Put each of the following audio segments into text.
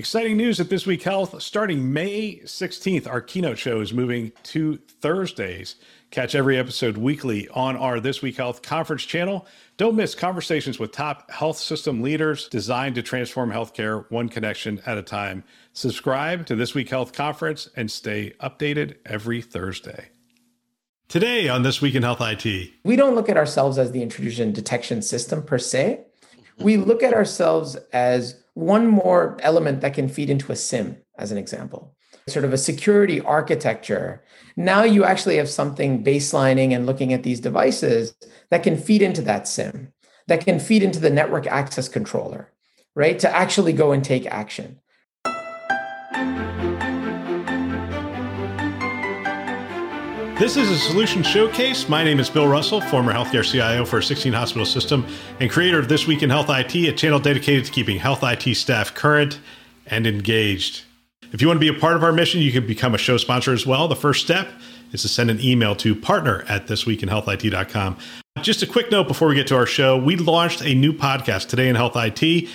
Exciting news at This Week Health. Starting May 16th, our keynote show is moving to Thursdays. Catch every episode weekly on our This Week Health conference channel. Don't miss conversations with top health system leaders designed to transform healthcare one connection at a time. Subscribe to This Week Health conference and stay updated every Thursday. Today on This Week in Health IT, we don't look at ourselves as the intrusion detection system per se. We look at ourselves as one more element that can feed into a SIEM, as an example, sort of a security architecture. Now you actually have something baselining and looking at these devices that can feed into that SIEM, that can feed into the network access controller, right? To actually go and take action. This is a solution showcase. My name is Bill Russell, former healthcare CIO for a 16 hospital system and creator of This Week in Health IT, a channel dedicated to keeping health IT staff current and engaged. If you want to be a part of our mission, you can become a show sponsor as well. The first step is to send an email to partner at thisweekinhealthit.com. Just a quick note before we get to our show, we launched a new podcast today in Health IT.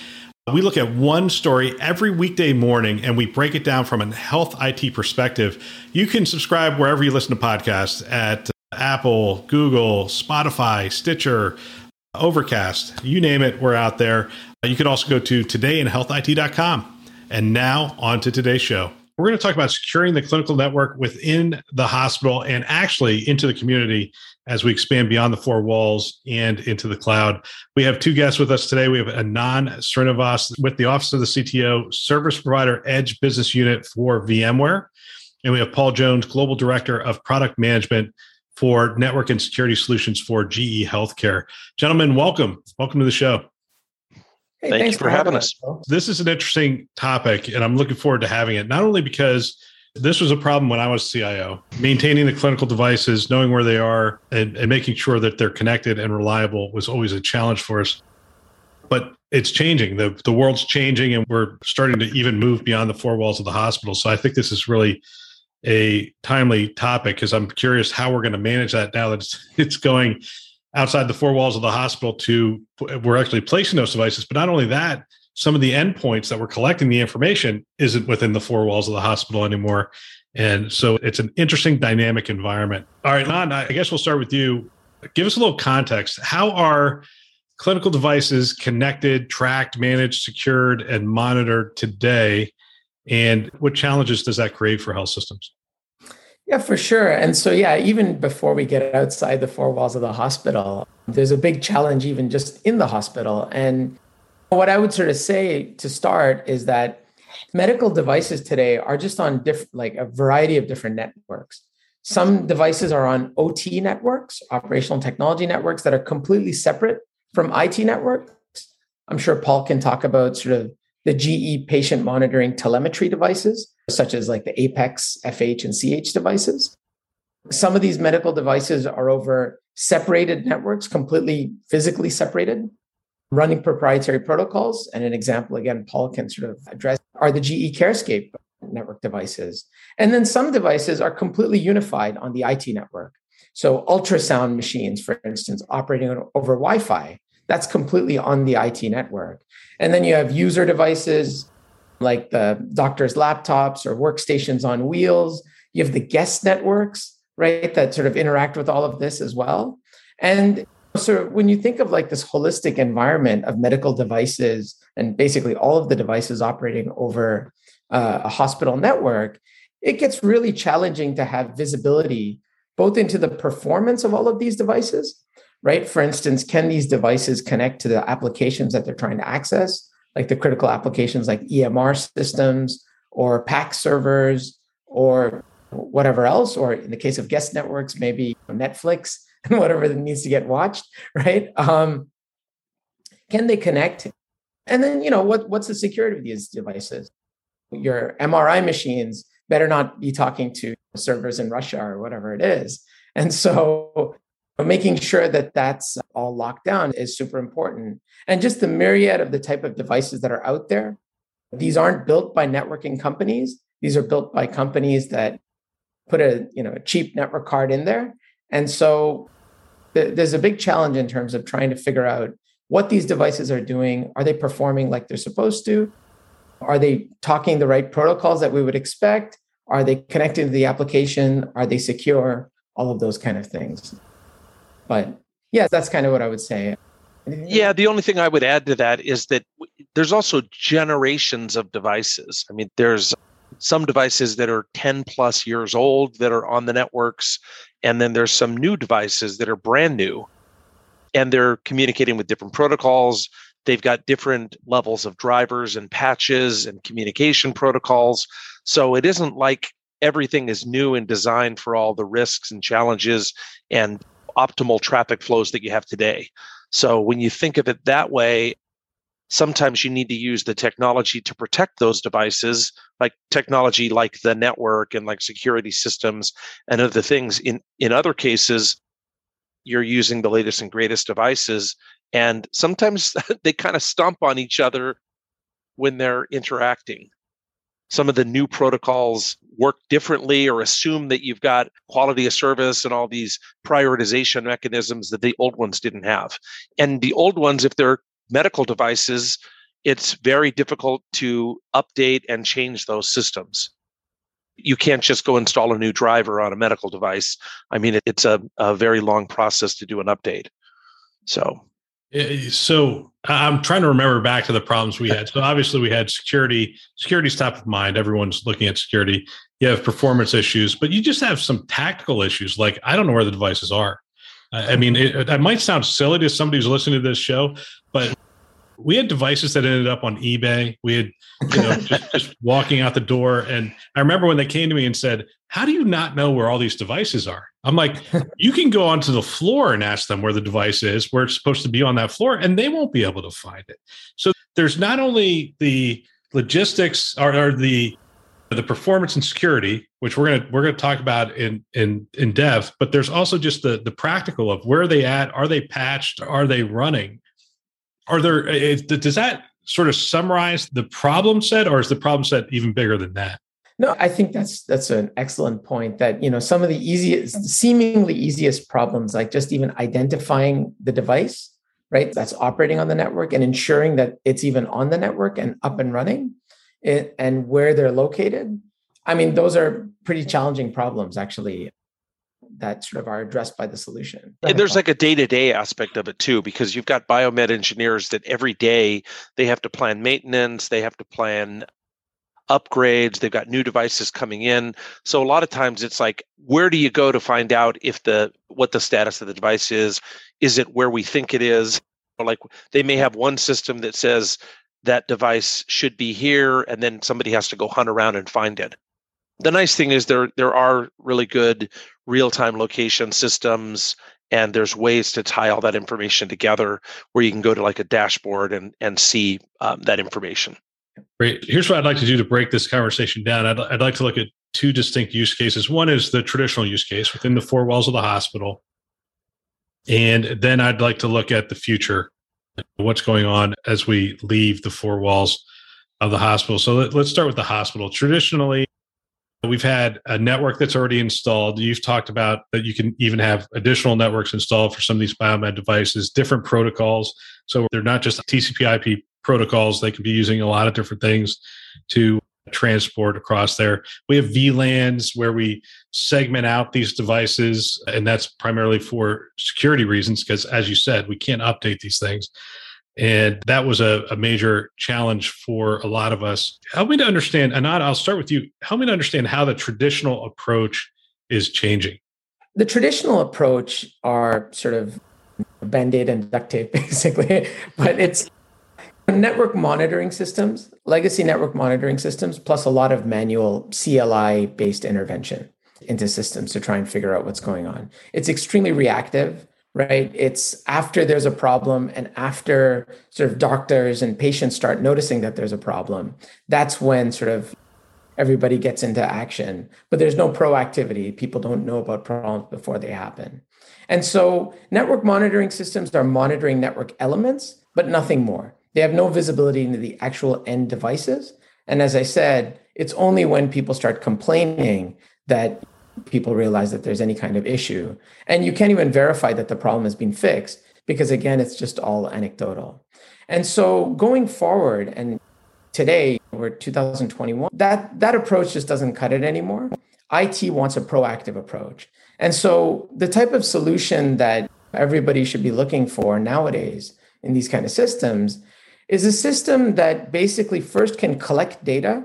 We look at one story every weekday morning and we break it down from a health IT perspective. You can subscribe wherever you listen to podcasts at Apple, Google, Spotify, Stitcher, Overcast, you name it, we're out there. You can also go to todayinhealthit.com. And now on to today's show. We're going to talk about securing the clinical network within the hospital and actually into the community as we expand beyond the four walls and into the cloud. We have two guests with us today. We have Anand Srinivas with the Office of the CTO, Service Provider Edge Business Unit for VMware. And we have Paul Jones, Global Director of Product Management for Network and Security Solutions for GE Healthcare. Gentlemen, welcome. Welcome to the show. Hey, Thanks for, for having us. us. This is an interesting topic, and I'm looking forward to having it, not only because this was a problem when I was CIO. Maintaining the clinical devices, knowing where they are, and, and making sure that they're connected and reliable was always a challenge for us. But it's changing. The, the world's changing, and we're starting to even move beyond the four walls of the hospital. So I think this is really a timely topic because I'm curious how we're going to manage that now that it's, it's going outside the four walls of the hospital to we're actually placing those devices. But not only that, some of the endpoints that we're collecting the information isn't within the four walls of the hospital anymore. And so it's an interesting dynamic environment. All right, Nan, I guess we'll start with you. Give us a little context. How are clinical devices connected, tracked, managed, secured, and monitored today? And what challenges does that create for health systems? Yeah, for sure. And so, yeah, even before we get outside the four walls of the hospital, there's a big challenge even just in the hospital. And what I would sort of say to start is that medical devices today are just on different, like a variety of different networks. Some devices are on OT networks, operational technology networks that are completely separate from IT networks. I'm sure Paul can talk about sort of the GE patient monitoring telemetry devices, such as like the Apex, FH, and CH devices. Some of these medical devices are over separated networks, completely physically separated running proprietary protocols. And an example, again, Paul can sort of address are the GE CareScape network devices. And then some devices are completely unified on the IT network. So ultrasound machines, for instance, operating over Wi-Fi, that's completely on the IT network. And then you have user devices like the doctor's laptops or workstations on wheels. You have the guest networks, right, that sort of interact with all of this as well. And so when you think of like this holistic environment of medical devices and basically all of the devices operating over uh, a hospital network, it gets really challenging to have visibility both into the performance of all of these devices, right? For instance, can these devices connect to the applications that they're trying to access, like the critical applications like EMR systems or PACS servers or whatever else, or in the case of guest networks, maybe Netflix and whatever that needs to get watched, right? Um, can they connect? And then, you know, what, what's the security of these devices? Your MRI machines better not be talking to servers in Russia or whatever it is. And so making sure that that's all locked down is super important. And just the myriad of the type of devices that are out there. These aren't built by networking companies. These are built by companies that put a, you know, a cheap network card in there. And so there's a big challenge in terms of trying to figure out what these devices are doing. Are they performing like they're supposed to? Are they talking the right protocols that we would expect? Are they connected to the application? Are they secure? All of those kind of things. But yeah, that's kind of what I would say. Yeah, the only thing I would add to that is that there's also generations of devices. I mean, there's some devices that are 10 plus years old that are on the networks, and then there's some new devices that are brand new and they're communicating with different protocols. They've got different levels of drivers and patches and communication protocols. So it isn't like everything is new and designed for all the risks and challenges and optimal traffic flows that you have today. So when you think of it that way, sometimes you need to use the technology to protect those devices, like technology like the network and like security systems and other things. In in other cases, you're using the latest and greatest devices, and sometimes they kind of stomp on each other when they're interacting some of the new protocols work differently or assume that you've got quality of service and all these prioritization mechanisms that the old ones didn't have. And the old ones, if they're medical devices, it's very difficult to update and change those systems. You can't just go install a new driver on a medical device. I mean, it's a, a very long process to do an update. So eh, eh, so I'm trying to remember back to the problems we had. So obviously we had security. Security's top of mind. Everyone's looking at security. You have performance issues, but you just have some tactical issues. Like I don't know where the devices are. I mean, it, it might sound silly to somebody who's listening to this show, but we had devices that ended up on eBay. We had, you know, just, just, walking out the door. And I remember when they came to me and said, How do you not know where all these devices are? I'm like, You can go onto the floor and ask them where the device is, where it's supposed to be on that floor, and they won't be able to find it. So there's not only the logistics or, or the the performance and security, which we're gonna we're gonna talk about in in in depth, but there's also just the the practical of where are they at? Are they patched? Are they running? are there is, does that sort of summarize the problem set or is the problem set even bigger than that no i think that's that's an excellent point that you know some of the easiest seemingly easiest problems like just even identifying the device right that's operating on the network and ensuring that it's even on the network and up and running it, and where they're located i mean mm-hmm. those are pretty challenging problems actually that sort of are addressed by the solution. And there's like a day-to-day aspect of it too, because you've got biomed engineers that every day they have to plan maintenance, they have to plan upgrades, they've got new devices coming in. So a lot of times it's like, where do you go to find out if the what the status of the device is? Is it where we think it is? Or like they may have one system that says that device should be here, and then somebody has to go hunt around and find it. The nice thing is there there are really good real-time location systems and there's ways to tie all that information together where you can go to like a dashboard and and see um, that information. Great. Here's what i'd like to do to break this conversation down. I'd, I'd like to look at two distinct use cases. One is the traditional use case within the four walls of the hospital. And then i'd like to look at the future what's going on as we leave the four walls of the hospital so let, let's start with the hospital traditionally We've had a network that's already installed. You've talked about that you can even have additional networks installed for some of these biomed devices, different protocols. So they're not just TCP IP protocols, they can be using a lot of different things to transport across there. We have VLANs where we segment out these devices, and that's primarily for security reasons, because as you said, we can't update these things. And that was a, a, major challenge for a lot of us. Help me to understand, Anand, I'll start with you. Help me to understand how the traditional approach is changing. The traditional approach are sort of band-aid and duct tape, basically, but it's network monitoring systems, legacy network monitoring systems, plus a lot of manual CLI-based intervention into systems to try and figure out what's going on. It's extremely reactive right? It's after there's a problem and after sort of doctors and patients start noticing that there's a problem, that's when sort of everybody gets into action. But there's no proactivity. People don't know about problems before they happen. And so network monitoring systems are monitoring network elements, but nothing more. They have no visibility into the actual end devices. And as I said, it's only when people start complaining that people realize that there's any kind of issue. And you can't even verify that the problem has been fixed because, again, it's just all anecdotal. And so going forward, and today, we're 2021, that, that approach just doesn't cut it anymore. IT wants a proactive approach. And so the type of solution that everybody should be looking for nowadays in these kind of systems is a system that basically first can collect data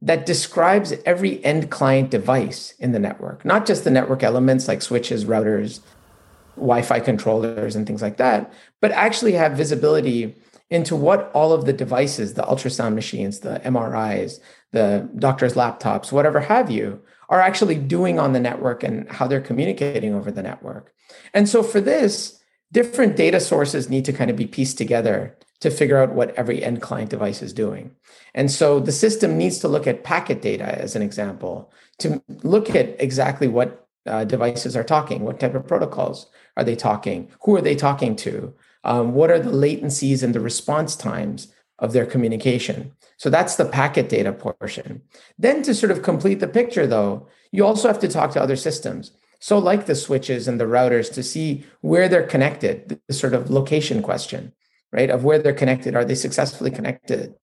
that describes every end client device in the network, not just the network elements like switches, routers, Wi Fi controllers, and things like that, but actually have visibility into what all of the devices, the ultrasound machines, the MRIs, the doctor's laptops, whatever have you, are actually doing on the network and how they're communicating over the network. And so for this, different data sources need to kind of be pieced together to figure out what every end client device is doing. And so the system needs to look at packet data as an example to look at exactly what uh, devices are talking, what type of protocols are they talking, who are they talking to, um, what are the latencies and the response times of their communication. So that's the packet data portion. Then to sort of complete the picture, though, you also have to talk to other systems. So, like the switches and the routers, to see where they're connected, the sort of location question, right? Of where they're connected. Are they successfully connected?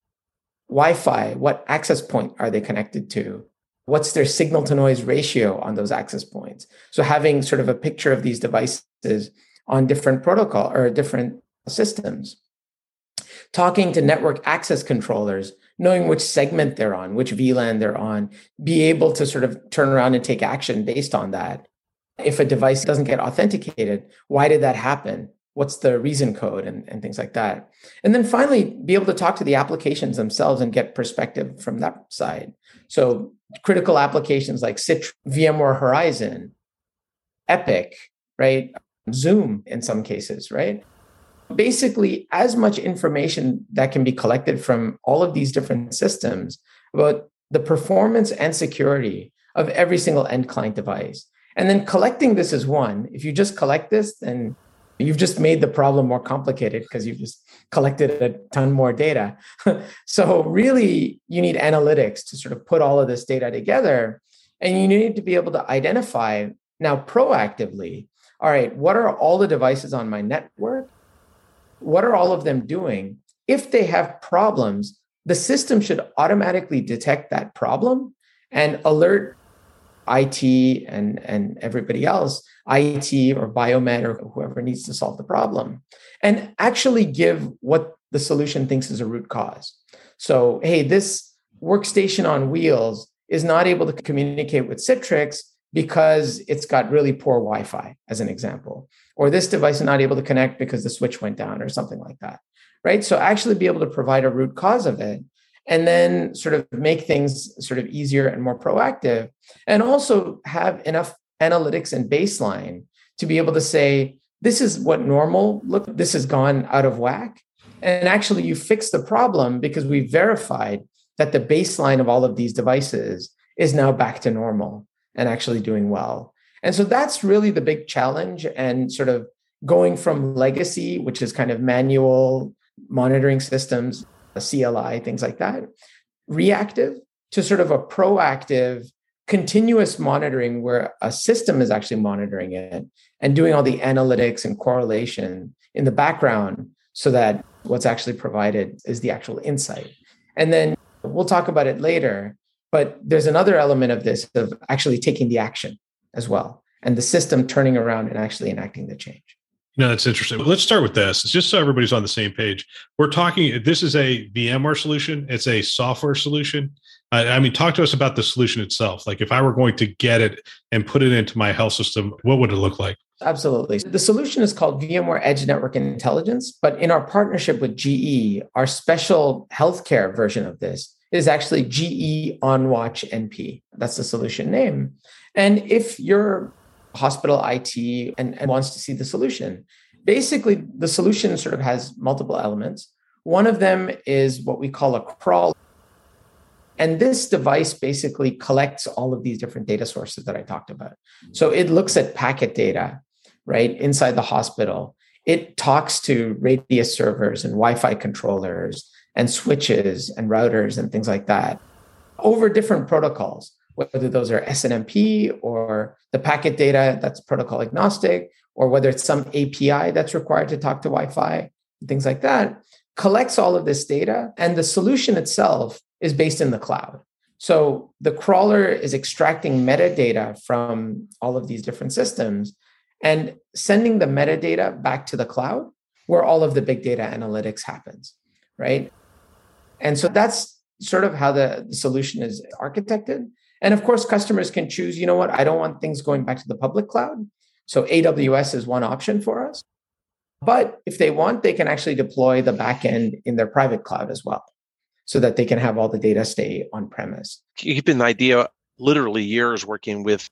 Wi Fi, what access point are they connected to? What's their signal to noise ratio on those access points? So, having sort of a picture of these devices on different protocol or different systems. Talking to network access controllers, knowing which segment they're on, which VLAN they're on, be able to sort of turn around and take action based on that. If a device doesn't get authenticated, why did that happen? What's the reason code and, and things like that? And then finally, be able to talk to the applications themselves and get perspective from that side. So, critical applications like Citrix, VMware Horizon, Epic, right? Zoom in some cases, right? Basically, as much information that can be collected from all of these different systems about the performance and security of every single end client device. And then collecting this is one. If you just collect this, then you've just made the problem more complicated because you've just collected a ton more data. so, really, you need analytics to sort of put all of this data together. And you need to be able to identify now proactively all right, what are all the devices on my network? What are all of them doing? If they have problems, the system should automatically detect that problem and alert IT and, and everybody else, IT or biomed or whoever needs to solve the problem, and actually give what the solution thinks is a root cause. So, hey, this workstation on wheels is not able to communicate with Citrix because it's got really poor Wi-Fi, as an example, or this device is not able to connect because the switch went down, or something like that. Right. So actually be able to provide a root cause of it and then sort of make things sort of easier and more proactive and also have enough analytics and baseline to be able to say this is what normal look this has gone out of whack and actually you fix the problem because we verified that the baseline of all of these devices is now back to normal and actually doing well. And so that's really the big challenge and sort of going from legacy, which is kind of manual monitoring systems, CLI, things like that, reactive to sort of a proactive, continuous monitoring where a system is actually monitoring it and doing all the analytics and correlation in the background so that what's actually provided is the actual insight. And then we'll talk about it later, but there's another element of this of actually taking the action as well, and the system turning around and actually enacting the change. No, that's interesting. Let's start with this, just so everybody's on the same page. We're talking. This is a VMware solution. It's a software solution. I mean, talk to us about the solution itself. Like, if I were going to get it and put it into my health system, what would it look like? Absolutely. The solution is called VMware Edge Network Intelligence, but in our partnership with GE, our special healthcare version of this is actually GE OnWatch NP. That's the solution name. And if you're hospital IT and, and wants to see the solution, basically the solution sort of has multiple elements. One of them is what we call a crawl. And this device basically collects all of these different data sources that I talked about. So it looks at packet data, right, inside the hospital. It talks to Radius servers and Wi Fi controllers and switches and routers and things like that over different protocols, whether those are SNMP or the packet data that's protocol agnostic, or whether it's some API that's required to talk to Wi Fi, things like that. collects all of this data, and the solution itself is based in the cloud. So the crawler is extracting metadata from all of these different systems and sending the metadata back to the cloud where all of the big data analytics happens, right? And so that's sort of how the, the solution is architected. And of course, customers can choose, you know what, I don't want things going back to the public cloud. So AWS is one option for us. But if they want, they can actually deploy the backend in their private cloud as well so that they can have all the data stay on premise. You've been idea literally years working with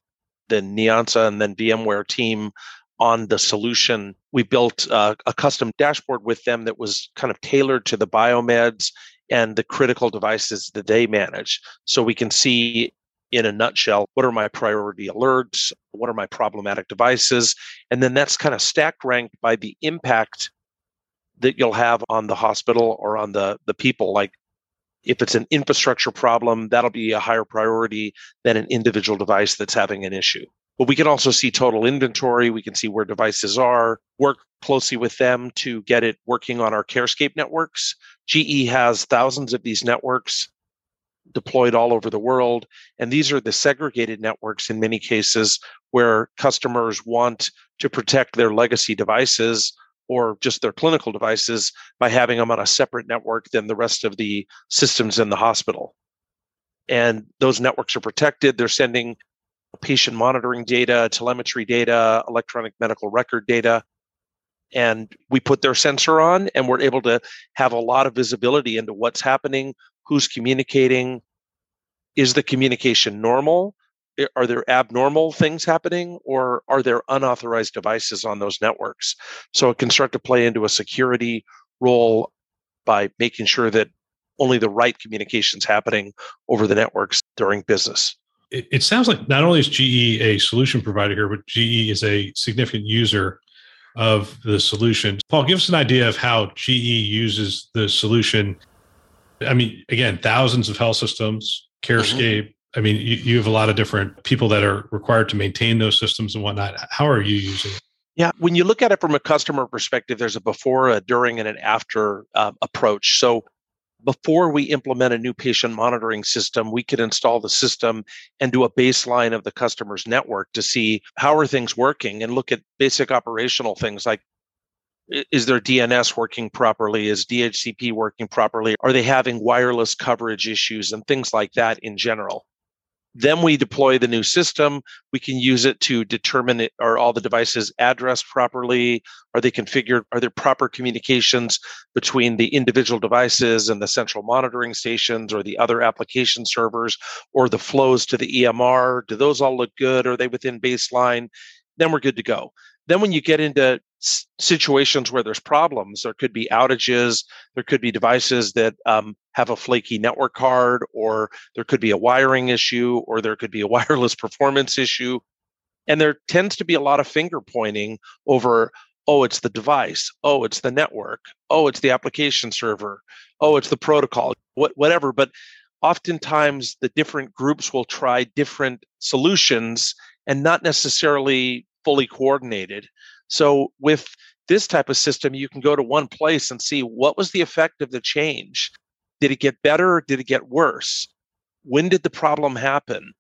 the Nyansa and then VMware team on the solution. We built uh, a custom dashboard with them that was kind of tailored to the biomeds and the critical devices that they manage. So we can see in a nutshell what are my priority alerts, what are my problematic devices, and then that's kind of stacked ranked by the impact that you'll have on the hospital or on the the people like if it's an infrastructure problem, that'll be a higher priority than an individual device that's having an issue. But we can also see total inventory. We can see where devices are, work closely with them to get it working on our CareScape networks. GE has thousands of these networks deployed all over the world. And these are the segregated networks in many cases where customers want to protect their legacy devices or just their clinical devices by having them on a separate network than the rest of the systems in the hospital. And those networks are protected. They're sending patient monitoring data, telemetry data, electronic medical record data. And we put their sensor on, and we're able to have a lot of visibility into what's happening, who's communicating. Is the communication normal? are there abnormal things happening or are there unauthorized devices on those networks so it can start to play into a security role by making sure that only the right communications happening over the networks during business it, it sounds like not only is ge a solution provider here but ge is a significant user of the solution paul give us an idea of how ge uses the solution i mean again thousands of health systems carescape mm-hmm I mean, you, you have a lot of different people that are required to maintain those systems and whatnot. How are you using it? Yeah, when you look at it from a customer perspective, there's a before, a during, and an after uh, approach. So, before we implement a new patient monitoring system, we could install the system and do a baseline of the customer's network to see how are things working and look at basic operational things like is their DNS working properly? Is DHCP working properly? Are they having wireless coverage issues and things like that in general? Then we deploy the new system. We can use it to determine it, are all the devices addressed properly? Are they configured? Are there proper communications between the individual devices and the central monitoring stations or the other application servers or the flows to the EMR? Do those all look good? Are they within baseline? Then we're good to go. Then when you get into situations where there's problems. There could be outages. There could be devices that um, have a flaky network card, or there could be a wiring issue, or there could be a wireless performance issue. And there tends to be a lot of finger pointing over, oh, it's the device. Oh, it's the network. Oh, it's the application server. Oh, it's the protocol, what, whatever. But oftentimes the different groups will try different solutions and not necessarily fully coordinated. So with this type of system, you can go to one place and see what was the effect of the change. Did it get better did it get worse? When did the problem happen?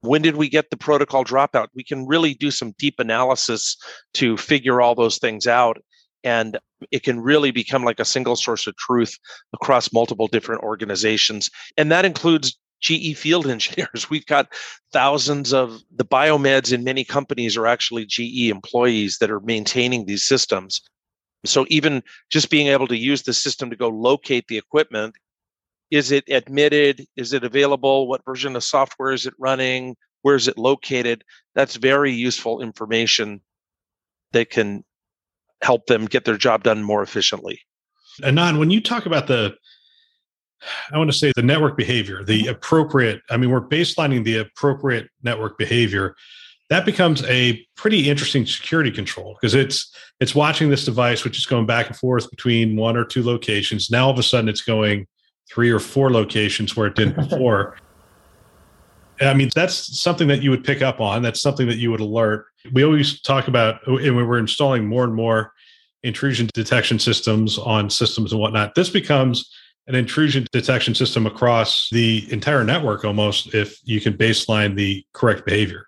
When did we get the protocol dropout? We can really do some deep analysis to figure all those things out. And it can really become like a single source of truth across multiple different organizations. And that includes GE field engineers. We've got thousands of the biomeds in many companies are actually GE employees that are maintaining these systems. So even just being able to use the system to go locate the equipment, is it admitted? Is it available? What version of software is it running? Where is it located? That's very useful information that can help them get their job done more efficiently. Anand, when you talk about the I want to say the network behavior, the mm-hmm. appropriate, I mean, we're baselining the appropriate network behavior. That becomes a pretty interesting security control because it's it's watching this device, which is going back and forth between one or two locations. Now all of a sudden it's going three or four locations where it didn't before. I mean, that's something that you would pick up on. That's something that you would alert. We always talk about, and we are installing more and more intrusion detection systems on systems and whatnot. This becomes an intrusion detection system across the entire network almost if you can baseline the correct behavior.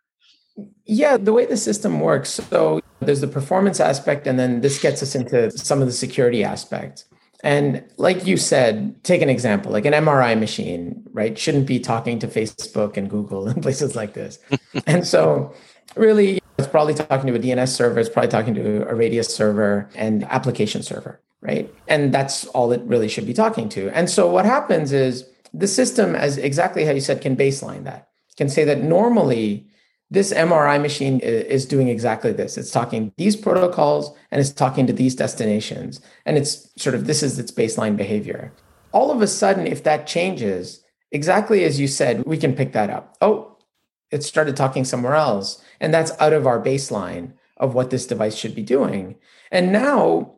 Yeah, the way the system works. So there's the performance aspect, and then this gets us into some of the security aspects. And like you said, take an example like an MRI machine, right? Shouldn't be talking to Facebook and Google and places like this. and so, really, it's probably talking to a DNS server, it's probably talking to a Radius server and application server, right? And that's all it really should be talking to. And so, what happens is the system, as exactly how you said, can baseline that, can say that normally this MRI machine is doing exactly this. It's talking these protocols and it's talking to these destinations. And it's sort of this is its baseline behavior. All of a sudden, if that changes, exactly as you said, we can pick that up. Oh, it started talking somewhere else. And that's out of our baseline of what this device should be doing. And now,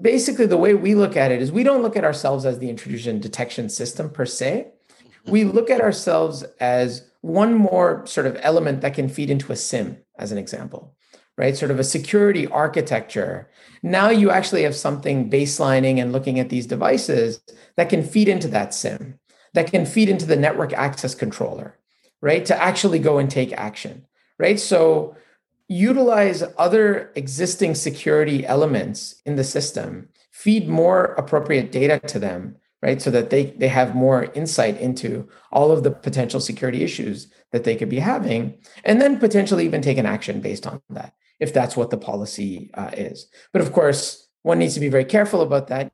basically, the way we look at it is we don't look at ourselves as the intrusion detection system per se. Mm-hmm. We look at ourselves as one more sort of element that can feed into a SIEM, as an example, right? Sort of a security architecture. Now you actually have something baselining and looking at these devices that can feed into that SIEM, that can feed into the network access controller, right? To actually go and take action, right? So utilize other existing security elements in the system, feed more appropriate data to them right? So that they they have more insight into all of the potential security issues that they could be having, and then potentially even take an action based on that, if that's what the policy uh, is. But of course, one needs to be very careful about that.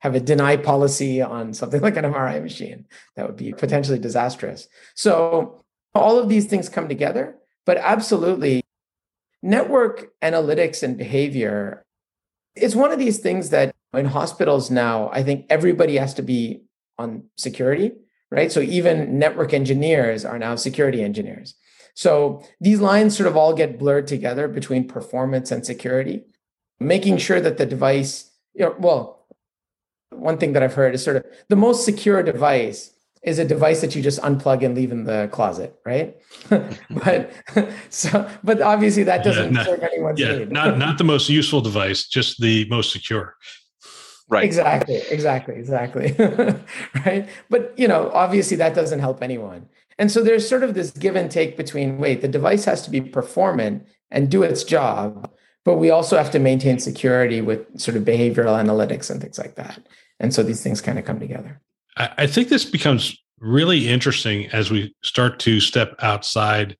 Have a deny policy on something like an MRI machine that would be potentially disastrous. So all of these things come together, but absolutely, network analytics and behavior. It's one of these things that in hospitals now, I think everybody has to be on security, right? So even network engineers are now security engineers. So these lines sort of all get blurred together between performance and security, making sure that the device, you know, well, one thing that I've heard is sort of the most secure device is a device that you just unplug and leave in the closet, right? but so, but obviously that doesn't yeah, not, serve anyone's yeah, need. not not the most useful device, just the most secure. Right. Exactly. Exactly. Exactly. right. But, you know, obviously that doesn't help anyone. And so there's sort of this give and take between wait, the device has to be performant and do its job, but we also have to maintain security with sort of behavioral analytics and things like that. And so these things kind of come together. I think this becomes really interesting as we start to step outside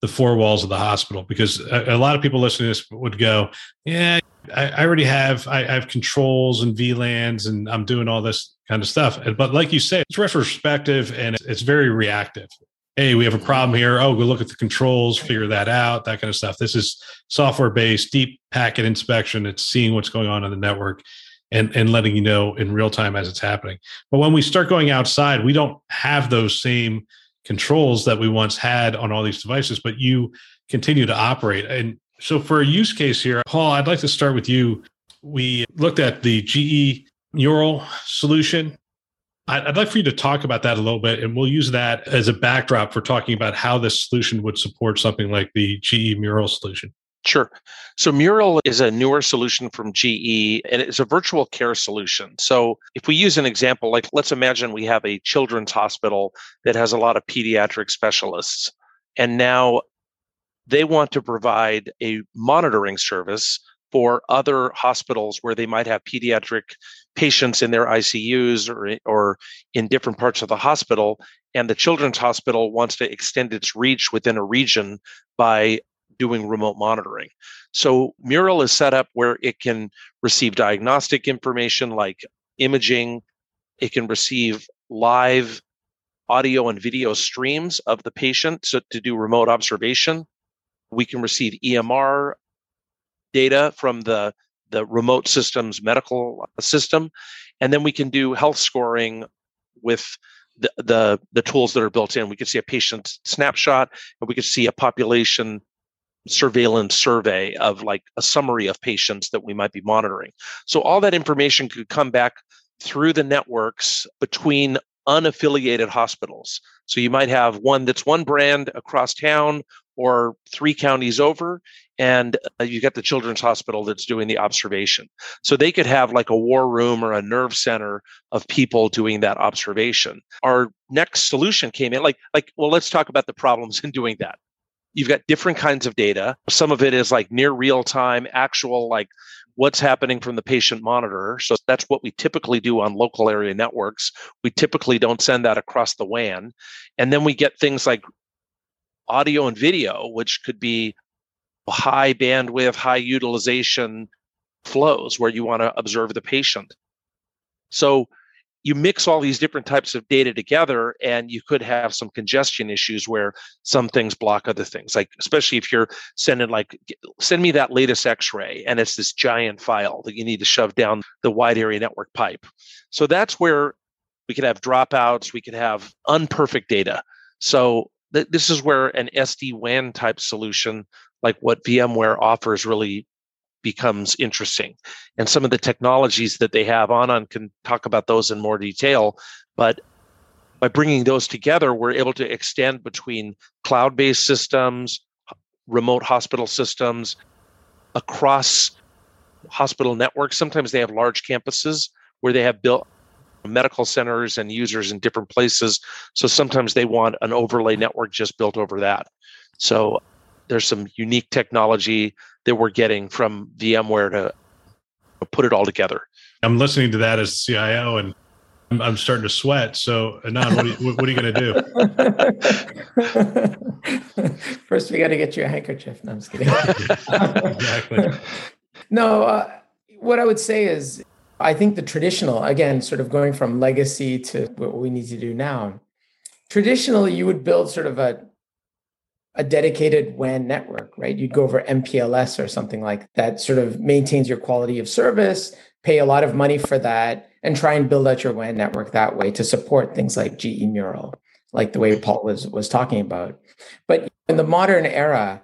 the four walls of the hospital because a, a lot of people listening to this would go, Yeah, I, I already have I, I, have controls and VLANs and I'm doing all this kind of stuff. But like you say, it's retrospective and it's very reactive. Hey, we have a problem here. Oh, go look at the controls, figure that out, that kind of stuff. This is software based, deep packet inspection. It's seeing what's going on in the network and, and letting you know in real time as it's happening. But when we start going outside, we don't have those same controls that we once had on all these devices, but you continue to operate. And so, for a use case here, Paul, I'd like to start with you. We looked at the GE Mural solution. I'd like for you to talk about that a little bit, and we'll use that as a backdrop for talking about how this solution would support something like the GE Mural solution. Sure. So Mural is a newer solution from GE and it's a virtual care solution. So if we use an example, like let's imagine we have a children's hospital that has a lot of pediatric specialists. And now they want to provide a monitoring service for other hospitals where they might have pediatric patients in their ICUs or, or in different parts of the hospital. And the children's hospital wants to extend its reach within a region by doing remote monitoring. So Mural is set up where it can receive diagnostic information like imaging, it can receive live audio and video streams of the patient so to do remote observation. We can receive EMR data from the, the remote systems medical system. And then we can do health scoring with the, the, the tools that are built in. We can see a patient snapshot and we can see a population surveillance survey of like a summary of patients that we might be monitoring. So all that information could come back through the networks between unaffiliated hospitals. So you might have one that's one brand across town or three counties over, and uh, you got the children's hospital that's doing the observation. So they could have like a war room or a nerve center of people doing that observation. Our next solution came in like like well let's talk about the problems in doing that. You've got different kinds of data. Some of it is like near real time, actual like what's happening from the patient monitor. So that's what we typically do on local area networks. We typically don't send that across the WAN. And then we get things like audio and video, which could be high bandwidth, high utilization flows where you want to observe the patient. So you mix all these different types of data together and you could have some congestion issues where some things block other things. Like especially if you're sending like send me that latest x-ray and it's this giant file that you need to shove down the wide area network pipe. So that's where we could have dropouts we could have unperfect data. So th- this is where an sd-wan type solution like what vmware offers really becomes interesting. And some of the technologies that they have, Anand can talk about those in more detail. But by bringing those together, we're able to extend between cloud based systems, remote hospital systems, across hospital networks. Sometimes they have large campuses where they have built medical centers and users in different places. So sometimes they want an overlay network just built over that. So there's some unique technology that we're getting from VMware to put it all together. I'm listening to that as CIO and I'm, I'm starting to sweat. So, Anand, what are you, what are you going to do? First, we got to get you a handkerchief. No, I'm just kidding. exactly. No, uh, what I would say is, I think the traditional, again, sort of going from legacy to what we need to do now. Traditionally, you would build sort of a a dedicated WAN network, right? You'd go over MPLS or something like that, sort of maintains your quality of service, pay a lot of money for that, and try and build out your WAN network that way to support things like GE Mural, like the way Paul was was talking about. But in the modern era,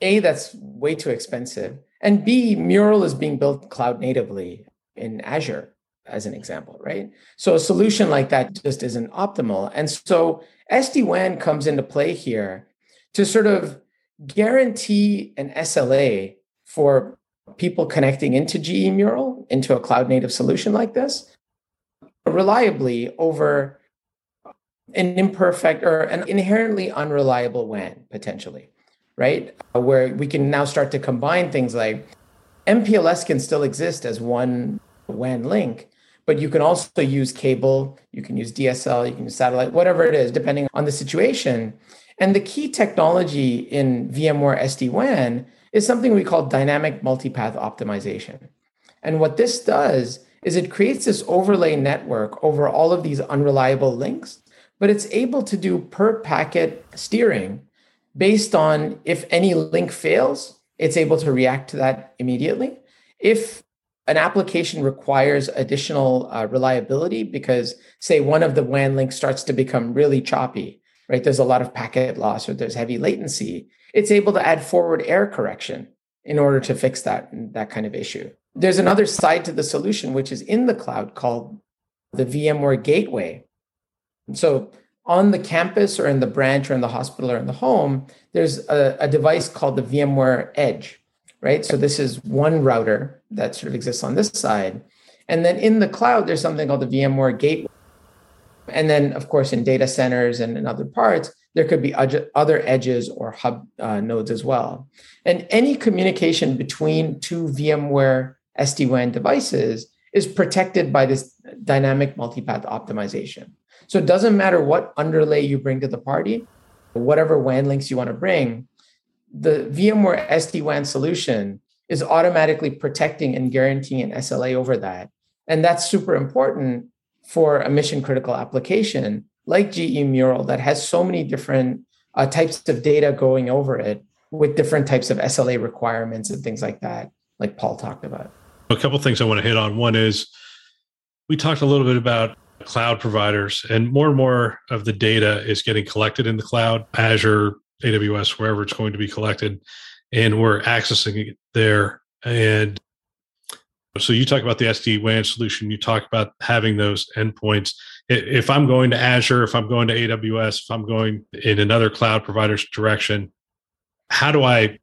A, that's way too expensive. And B, Mural is being built cloud natively in Azure, as an example, right? So a solution like that just isn't optimal. And so SD WAN comes into play here to sort of guarantee an SLA for people connecting into GE Mural, into a cloud native solution like this, reliably over an imperfect or an inherently unreliable WAN potentially, right? Uh, where we can now start to combine things like MPLS can still exist as one WAN link, but you can also use cable, you can use DSL, you can use satellite, whatever it is, depending on the situation. And the key technology in VMware SD WAN is something we call dynamic multipath optimization. And what this does is it creates this overlay network over all of these unreliable links, but it's able to do per packet steering based on if any link fails, it's able to react to that immediately. If an application requires additional uh, reliability because, say, one of the WAN links starts to become really choppy, right? There's a lot of packet loss or there's heavy latency. It's able to add forward error correction in order to fix that that kind of issue. There's another side to the solution which is in the cloud called the VMware Gateway. So on the campus or in the branch or in the hospital or in the home, there's a, a device called the VMware Edge right? So this is one router that sort of exists on this side. And then in the cloud, there's something called the VMware Gateway. And then, of course, in data centers and in other parts, there could be other edges or hub uh, nodes as well. And any communication between two VMware SD-WAN devices is protected by this dynamic multipath optimization. So it doesn't matter what underlay you bring to the party, whatever WAN links you want to bring, the VMware SD-WAN solution is automatically protecting and guaranteeing an SLA over that. And that's super important for a mission critical application like GE Mural that has so many different uh, types of data going over it with different types of SLA requirements and things like that, like Paul talked about. A couple things I want to hit on. One is we talked a little bit about cloud providers, and more and more of the data is getting collected in the cloud. Azure, AWS, wherever it's going to be collected, and we're accessing it there. And So you talk about the SD WAN solution. You talk about having those endpoints. If I'm going to Azure, if I'm going to AWS, if I'm going in another cloud provider's direction, how do I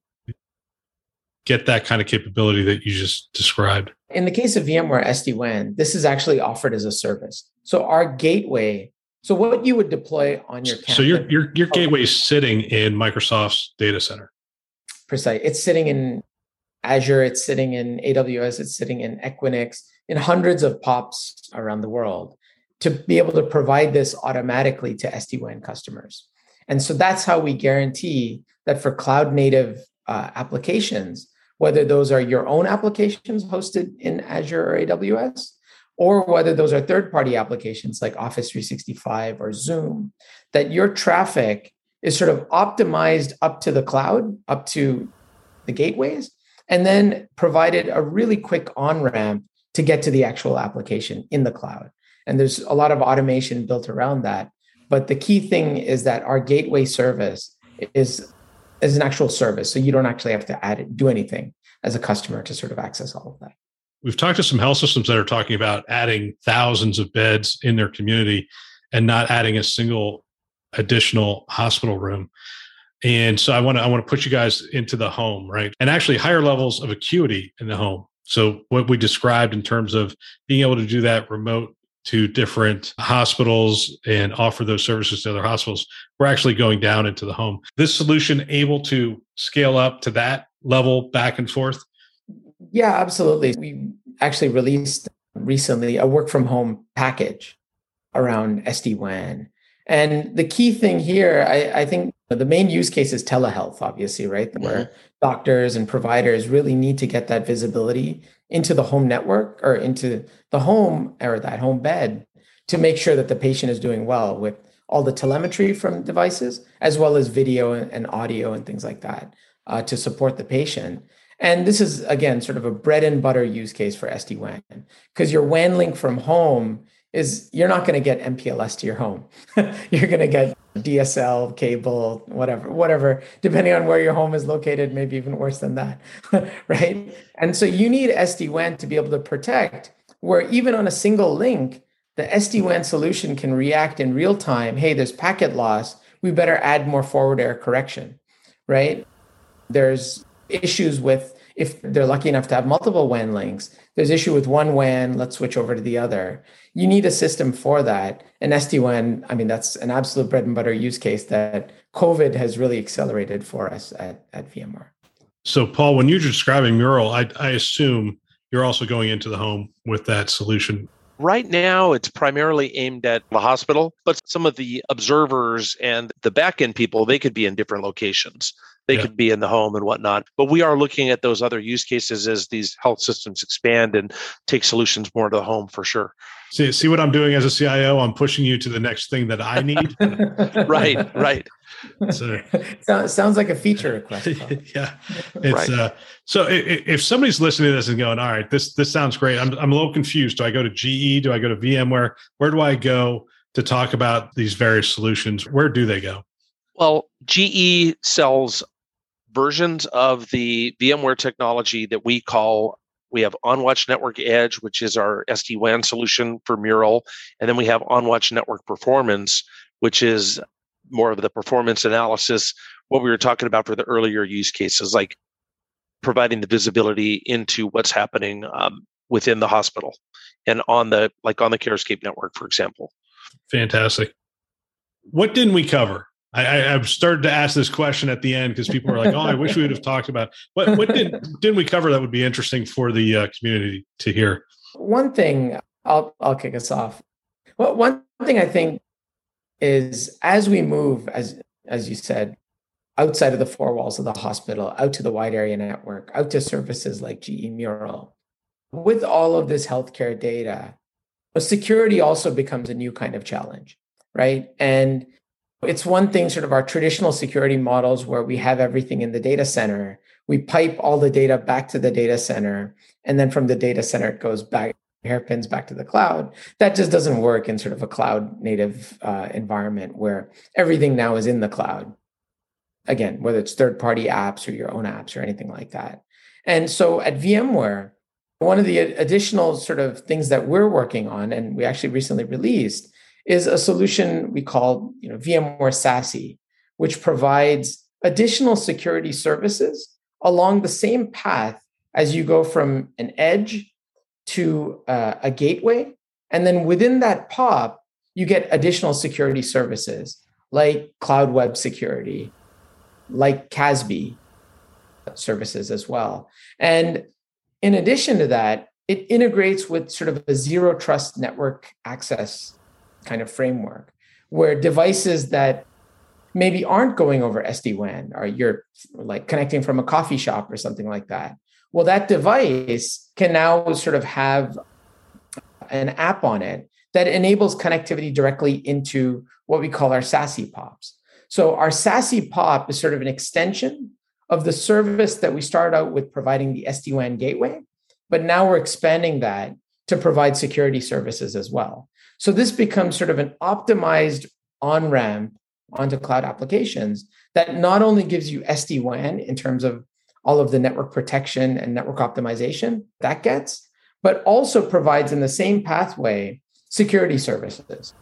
get that kind of capability that you just described? In the case of VMware SD WAN, this is actually offered as a service. So our gateway. So what you would deploy on your campus, so your your your oh. gateway is sitting in Microsoft's data center. Precise. It's sitting in Azure, it's sitting in AWS, it's sitting in Equinix, in hundreds of POPs around the world to be able to provide this automatically to SD-WAN customers. And so that's how we guarantee that for cloud native uh, applications, whether those are your own applications hosted in Azure or AWS, or whether those are third party applications like Office 365 or Zoom, that your traffic is sort of optimized up to the cloud, up to the gateways, and then provided a really quick on ramp to get to the actual application in the cloud. And there's a lot of automation built around that. But the key thing is that our gateway service is, is an actual service. So you don't actually have to add it, do anything as a customer to sort of access all of that. We've talked to some health systems that are talking about adding thousands of beds in their community and not adding a single additional hospital room. And so I want to I want to put you guys into the home, right? And actually higher levels of acuity in the home. So what we described in terms of being able to do that remote to different hospitals and offer those services to other hospitals, we're actually going down into the home. This solution able to scale up to that level back and forth? Yeah, absolutely. We actually released recently a work from home package around SD WAN. And the key thing here, I, I think the main use case is telehealth, obviously, right? Mm-hmm. Where doctors and providers really need to get that visibility into the home network or into the home or that home bed to make sure that the patient is doing well with all the telemetry from devices, as well as video and audio and things like that uh, to support the patient. And this is, again, sort of a bread and butter use case for SD WAN because your WAN link from home is you're not going to get MPLS to your home. you're going to get DSL, cable, whatever, whatever, depending on where your home is located, maybe even worse than that, right? And so you need SD WAN to be able to protect, where even on a single link, the SD WAN solution can react in real time. Hey, there's packet loss. We better add more forward error correction, right? There's issues with if they're lucky enough to have multiple WAN links, there's issue with one WAN, let's switch over to the other. You need a system for that. And SD-WAN, I mean, that's an absolute bread and butter use case that COVID has really accelerated for us at, at VMware. So, Paul, when you're describing Mural, I, I assume you're also going into the home with that solution. Right now, it's primarily aimed at the hospital, but some of the observers and the back end people, they could be in different locations. They yeah. could be in the home and whatnot. But we are looking at those other use cases as these health systems expand and take solutions more to the home for sure. See, see what I'm doing as a CIO? I'm pushing you to the next thing that I need. right, right. So, sounds like a feature request. yeah, it's right. uh, so if somebody's listening to this and going, "All right, this this sounds great," I'm I'm a little confused. Do I go to GE? Do I go to VMware? Where do I go to talk about these various solutions? Where do they go? Well, GE sells versions of the VMware technology that we call we have OnWatch Network Edge, which is our SD WAN solution for Mural. And then we have OnWatch Network Performance, which is more of the performance analysis, what we were talking about for the earlier use cases, like providing the visibility into what's happening um, within the hospital and on the like on the carescape network for example fantastic what didn't we cover I, I've started to ask this question at the end because people are like, "Oh, I wish we would have talked about what what did didn't we cover that would be interesting for the uh, community to hear." One thing I'll I'll kick us off. Well, one thing I think is as we move, as as you said, outside of the four walls of the hospital, out to the wide area network, out to services like GE Mural, with all of this healthcare data, security also becomes a new kind of challenge, right? And it's one thing, sort of our traditional security models where we have everything in the data center. We pipe all the data back to the data center. And then from the data center, it goes back, hairpins back to the cloud. That just doesn't work in sort of a cloud native uh, environment where everything now is in the cloud. Again, whether it's third party apps or your own apps or anything like that. And so at VMware, One of the additional sort of things that we're working on, and we actually recently released, is a solution we call you know, VMware SASE, which provides additional security services along the same path as you go from an edge to uh, a gateway. And then within that POP, you get additional security services like cloud web security, like CASB services as well. And in addition to that, it integrates with sort of a zero trust network access kind of framework where devices that maybe aren't going over SD-WAN or you're like connecting from a coffee shop or something like that. Well, that device can now sort of have an app on it that enables connectivity directly into what we call our SASE POPs. So our SASE POP is sort of an extension of the service that we started out with providing the SD-WAN gateway, but now we're expanding that to provide security services as well. So this becomes sort of an optimized on-ramp onto cloud applications that not only gives you SD-WAN in terms of all of the network protection and network optimization that gets, but also provides in the same pathway security services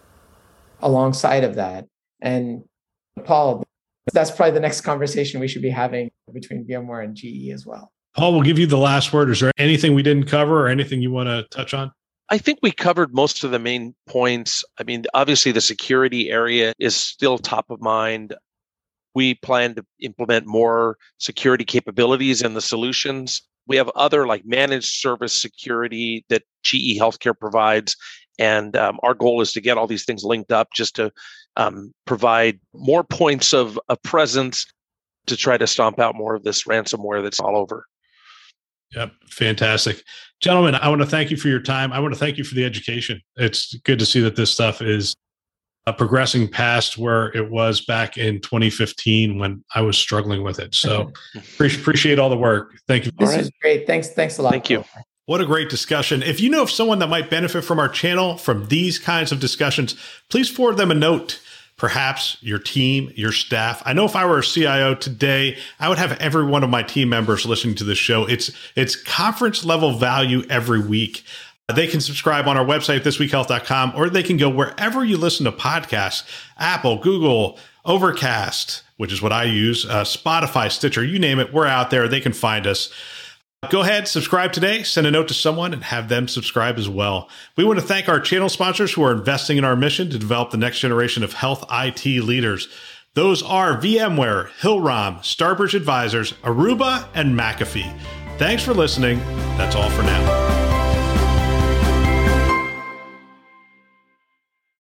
alongside of that. And Paul, that's probably the next conversation we should be having between VMware and GE as well. Paul, we'll give you the last word. Is there anything we didn't cover or anything you want to touch on? I think we covered most of the main points. I mean, obviously, the security area is still top of mind. We plan to implement more security capabilities in the solutions. We have other like managed service security that GE Healthcare provides. And um, our goal is to get all these things linked up just to um, provide more points of, of presence to try to stomp out more of this ransomware that's all over. Yep, fantastic. Gentlemen, I want to thank you for your time. I want to thank you for the education. It's good to see that this stuff is uh, progressing past where it was back in 2015 when I was struggling with it. So appreciate all the work. Thank you. This is great. Thanks. Thanks a lot. Thank you. What a great discussion. If you know of someone that might benefit from our channel from these kinds of discussions, please forward them a note perhaps your team, your staff. I know if I were a CIO today, I would have every one of my team members listening to this show. It's it's conference level value every week. They can subscribe on our website, thisweekhealth.com, or they can go wherever you listen to podcasts Apple, Google, Overcast, which is what I use, uh, Spotify, Stitcher, you name it. We're out there. They can find us. Go ahead, subscribe today, send a note to someone, and have them subscribe as well. We want to thank our channel sponsors who are investing in our mission to develop the next generation of health IT leaders. Those are VMware, Hillrom, Starbridge Advisors, Aruba, and McAfee. Thanks for listening. That's all for now.